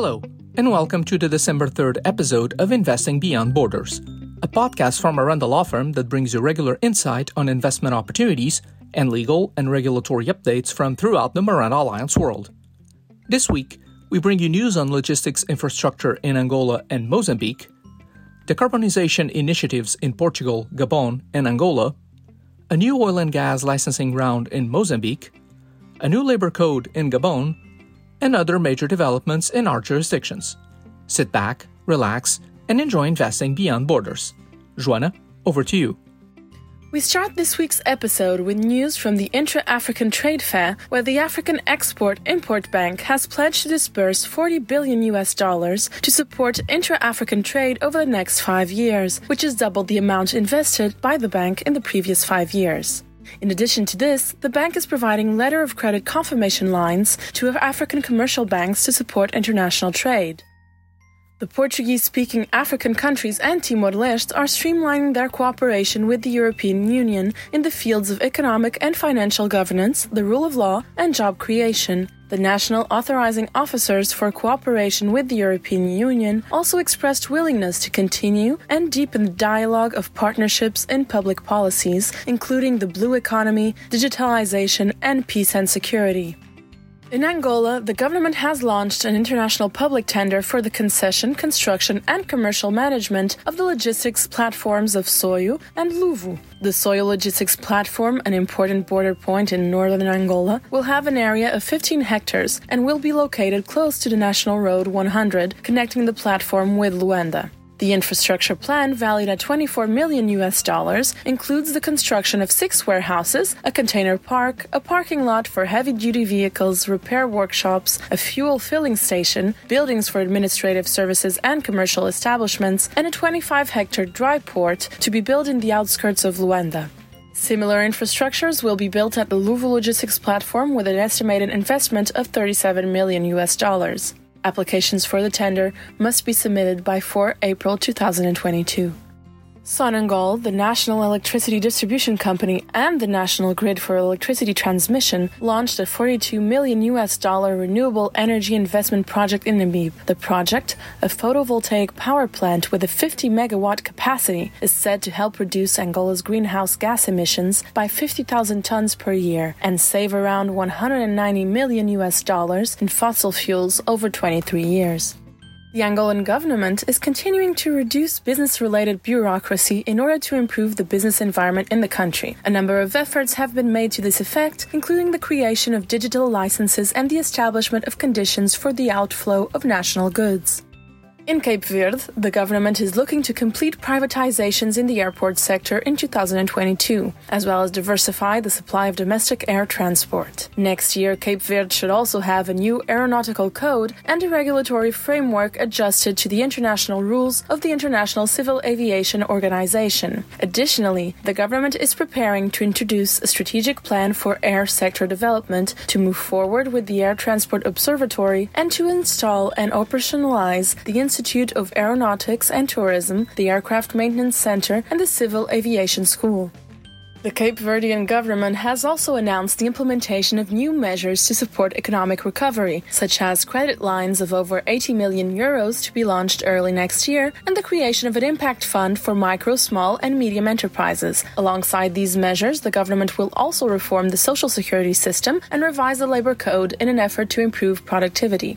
Hello, and welcome to the December 3rd episode of Investing Beyond Borders, a podcast from Miranda Law Firm that brings you regular insight on investment opportunities and legal and regulatory updates from throughout the Miranda Alliance world. This week, we bring you news on logistics infrastructure in Angola and Mozambique, decarbonization initiatives in Portugal, Gabon, and Angola, a new oil and gas licensing round in Mozambique, a new labor code in Gabon, and other major developments in our jurisdictions. Sit back, relax, and enjoy investing beyond borders. Joanna, over to you. We start this week's episode with news from the Intra African Trade Fair, where the African Export Import Bank has pledged to disburse 40 billion US dollars to support intra African trade over the next five years, which is double the amount invested by the bank in the previous five years. In addition to this, the bank is providing letter of credit confirmation lines to African commercial banks to support international trade. The Portuguese speaking African countries and Timor Leste are streamlining their cooperation with the European Union in the fields of economic and financial governance, the rule of law, and job creation. The national authorizing officers for cooperation with the European Union also expressed willingness to continue and deepen the dialogue of partnerships in public policies, including the blue economy, digitalization, and peace and security. In Angola, the government has launched an international public tender for the concession, construction, and commercial management of the logistics platforms of Soyo and Luvo. The Soyo Logistics Platform, an important border point in northern Angola, will have an area of 15 hectares and will be located close to the National Road 100, connecting the platform with Luanda. The infrastructure plan, valued at 24 million US dollars, includes the construction of six warehouses, a container park, a parking lot for heavy duty vehicles, repair workshops, a fuel filling station, buildings for administrative services and commercial establishments, and a 25 hectare dry port to be built in the outskirts of Luanda. Similar infrastructures will be built at the Luvo logistics platform with an estimated investment of 37 million US dollars. Applications for the tender must be submitted by 4 April 2022. Sonangol, the national electricity distribution company and the national grid for electricity transmission, launched a 42 million US dollar renewable energy investment project in Namib. The project, a photovoltaic power plant with a 50 megawatt capacity, is said to help reduce Angola's greenhouse gas emissions by 50,000 tons per year and save around 190 million US dollars in fossil fuels over 23 years. The Angolan government is continuing to reduce business related bureaucracy in order to improve the business environment in the country. A number of efforts have been made to this effect, including the creation of digital licenses and the establishment of conditions for the outflow of national goods. In Cape Verde, the government is looking to complete privatizations in the airport sector in 2022, as well as diversify the supply of domestic air transport. Next year, Cape Verde should also have a new aeronautical code and a regulatory framework adjusted to the international rules of the International Civil Aviation Organization. Additionally, the government is preparing to introduce a strategic plan for air sector development to move forward with the Air Transport Observatory and to install and operationalize the Institute of Aeronautics and Tourism, the Aircraft Maintenance Center, and the Civil Aviation School. The Cape Verdean government has also announced the implementation of new measures to support economic recovery, such as credit lines of over 80 million euros to be launched early next year and the creation of an impact fund for micro, small, and medium enterprises. Alongside these measures, the government will also reform the social security system and revise the labor code in an effort to improve productivity.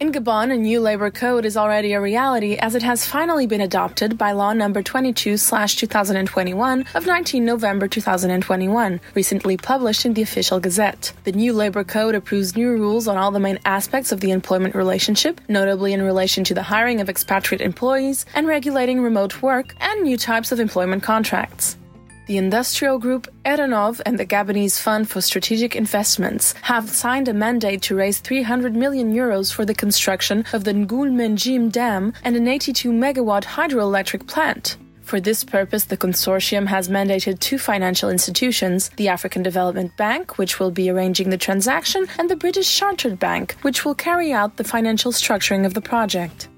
In Gabon, a new labor code is already a reality as it has finally been adopted by Law Number 22 2021 of 19 November 2021, recently published in the Official Gazette. The new labor code approves new rules on all the main aspects of the employment relationship, notably in relation to the hiring of expatriate employees and regulating remote work and new types of employment contracts. The industrial group Eranove and the Gabonese Fund for Strategic Investments have signed a mandate to raise 300 million euros for the construction of the Ngul Dam and an 82 megawatt hydroelectric plant. For this purpose, the consortium has mandated two financial institutions the African Development Bank, which will be arranging the transaction, and the British Chartered Bank, which will carry out the financial structuring of the project.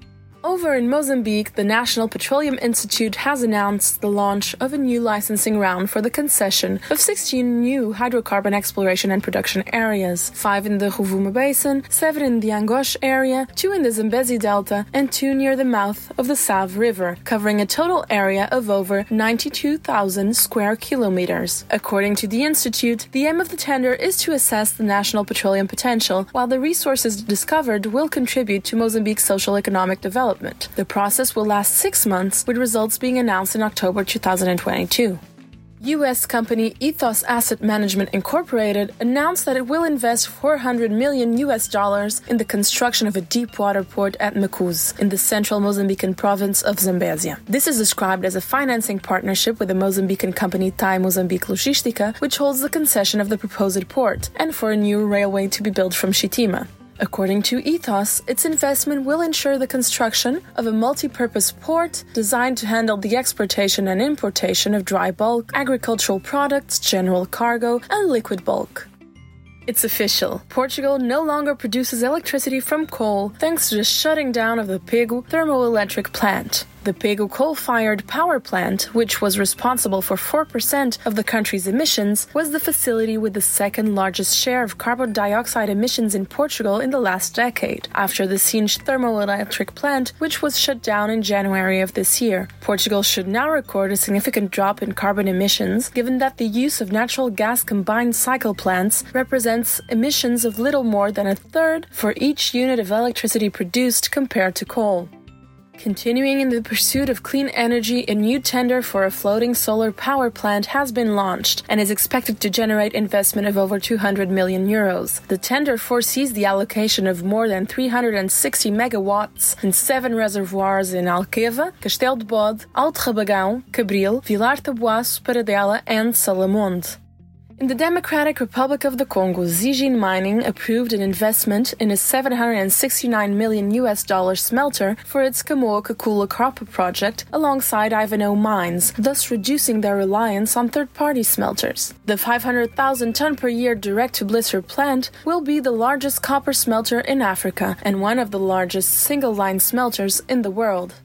Over in Mozambique, the National Petroleum Institute has announced the launch of a new licensing round for the concession of 16 new hydrocarbon exploration and production areas 5 in the Rovuma Basin, 7 in the Angoche area, 2 in the Zambezi Delta, and 2 near the mouth of the Save River, covering a total area of over 92,000 square kilometers. According to the Institute, the aim of the tender is to assess the national petroleum potential, while the resources discovered will contribute to Mozambique's social economic development development. The process will last six months, with results being announced in October 2022. U.S. company Ethos Asset Management Incorporated announced that it will invest 400 million U.S. dollars in the construction of a deep water port at Macuse, in the central Mozambican province of Zambezia. This is described as a financing partnership with the Mozambican company Thai Mozambique Logistica, which holds the concession of the proposed port, and for a new railway to be built from Chitima. According to Ethos, its investment will ensure the construction of a multi purpose port designed to handle the exportation and importation of dry bulk, agricultural products, general cargo, and liquid bulk. It's official. Portugal no longer produces electricity from coal thanks to the shutting down of the Pego thermoelectric plant. The Pego coal fired power plant, which was responsible for 4% of the country's emissions, was the facility with the second largest share of carbon dioxide emissions in Portugal in the last decade, after the Sines thermoelectric plant, which was shut down in January of this year. Portugal should now record a significant drop in carbon emissions, given that the use of natural gas combined cycle plants represents emissions of little more than a third for each unit of electricity produced compared to coal. Continuing in the pursuit of clean energy, a new tender for a floating solar power plant has been launched and is expected to generate investment of over 200 million euros. The tender foresees the allocation of more than 360 megawatts in seven reservoirs in Alqueva, Castelo de Bode, Alto Rabagão, Cabril, Vilar Taboaço, Paradela, and Salamonde. In the Democratic Republic of the Congo, Zijin Mining approved an investment in a 769 million US dollar smelter for its Kamoa-Kakula copper project alongside Ivanhoe Mines, thus reducing their reliance on third-party smelters. The 500,000 ton per year direct-to-blister plant will be the largest copper smelter in Africa and one of the largest single-line smelters in the world.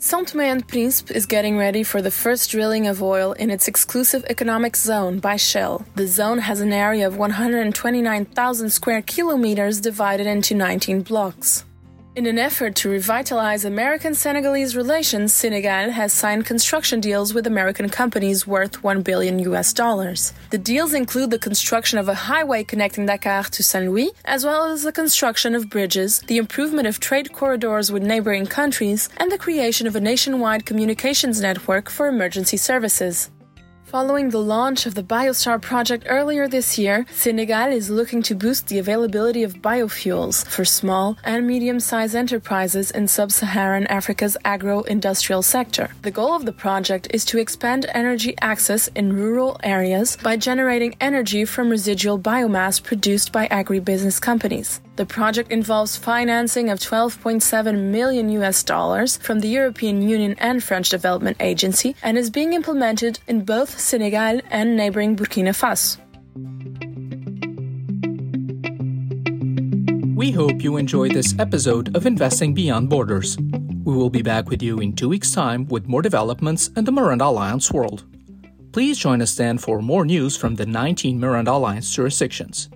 São Tomé and Príncipe is getting ready for the first drilling of oil in its exclusive economic zone by Shell. The zone has an area of 129,000 square kilometers divided into 19 blocks. In an effort to revitalize American Senegalese relations, Senegal has signed construction deals with American companies worth 1 billion US dollars. The deals include the construction of a highway connecting Dakar to Saint Louis, as well as the construction of bridges, the improvement of trade corridors with neighboring countries, and the creation of a nationwide communications network for emergency services. Following the launch of the Biostar project earlier this year, Senegal is looking to boost the availability of biofuels for small and medium sized enterprises in sub Saharan Africa's agro industrial sector. The goal of the project is to expand energy access in rural areas by generating energy from residual biomass produced by agribusiness companies. The project involves financing of 12.7 million US dollars from the European Union and French Development Agency and is being implemented in both Senegal and neighboring Burkina Faso. We hope you enjoyed this episode of Investing Beyond Borders. We will be back with you in two weeks' time with more developments in the Miranda Alliance world. Please join us then for more news from the 19 Miranda Alliance jurisdictions.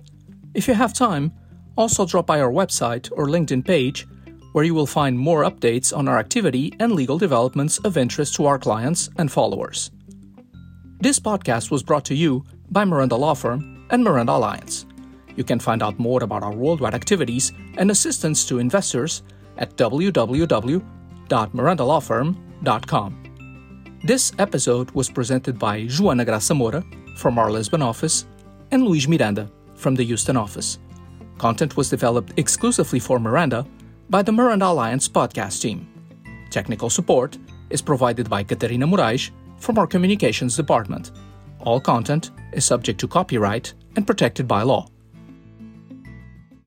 If you have time, also drop by our website or LinkedIn page, where you will find more updates on our activity and legal developments of interest to our clients and followers. This podcast was brought to you by Miranda Law Firm and Miranda Alliance. You can find out more about our worldwide activities and assistance to investors at www.mirandalawfirm.com. This episode was presented by Joana Graça Moura from our Lisbon office and Luis Miranda from the Houston office. Content was developed exclusively for Miranda by the Miranda Alliance podcast team. Technical support is provided by Catarina Moraes from our communications department. All content is subject to copyright and protected by law.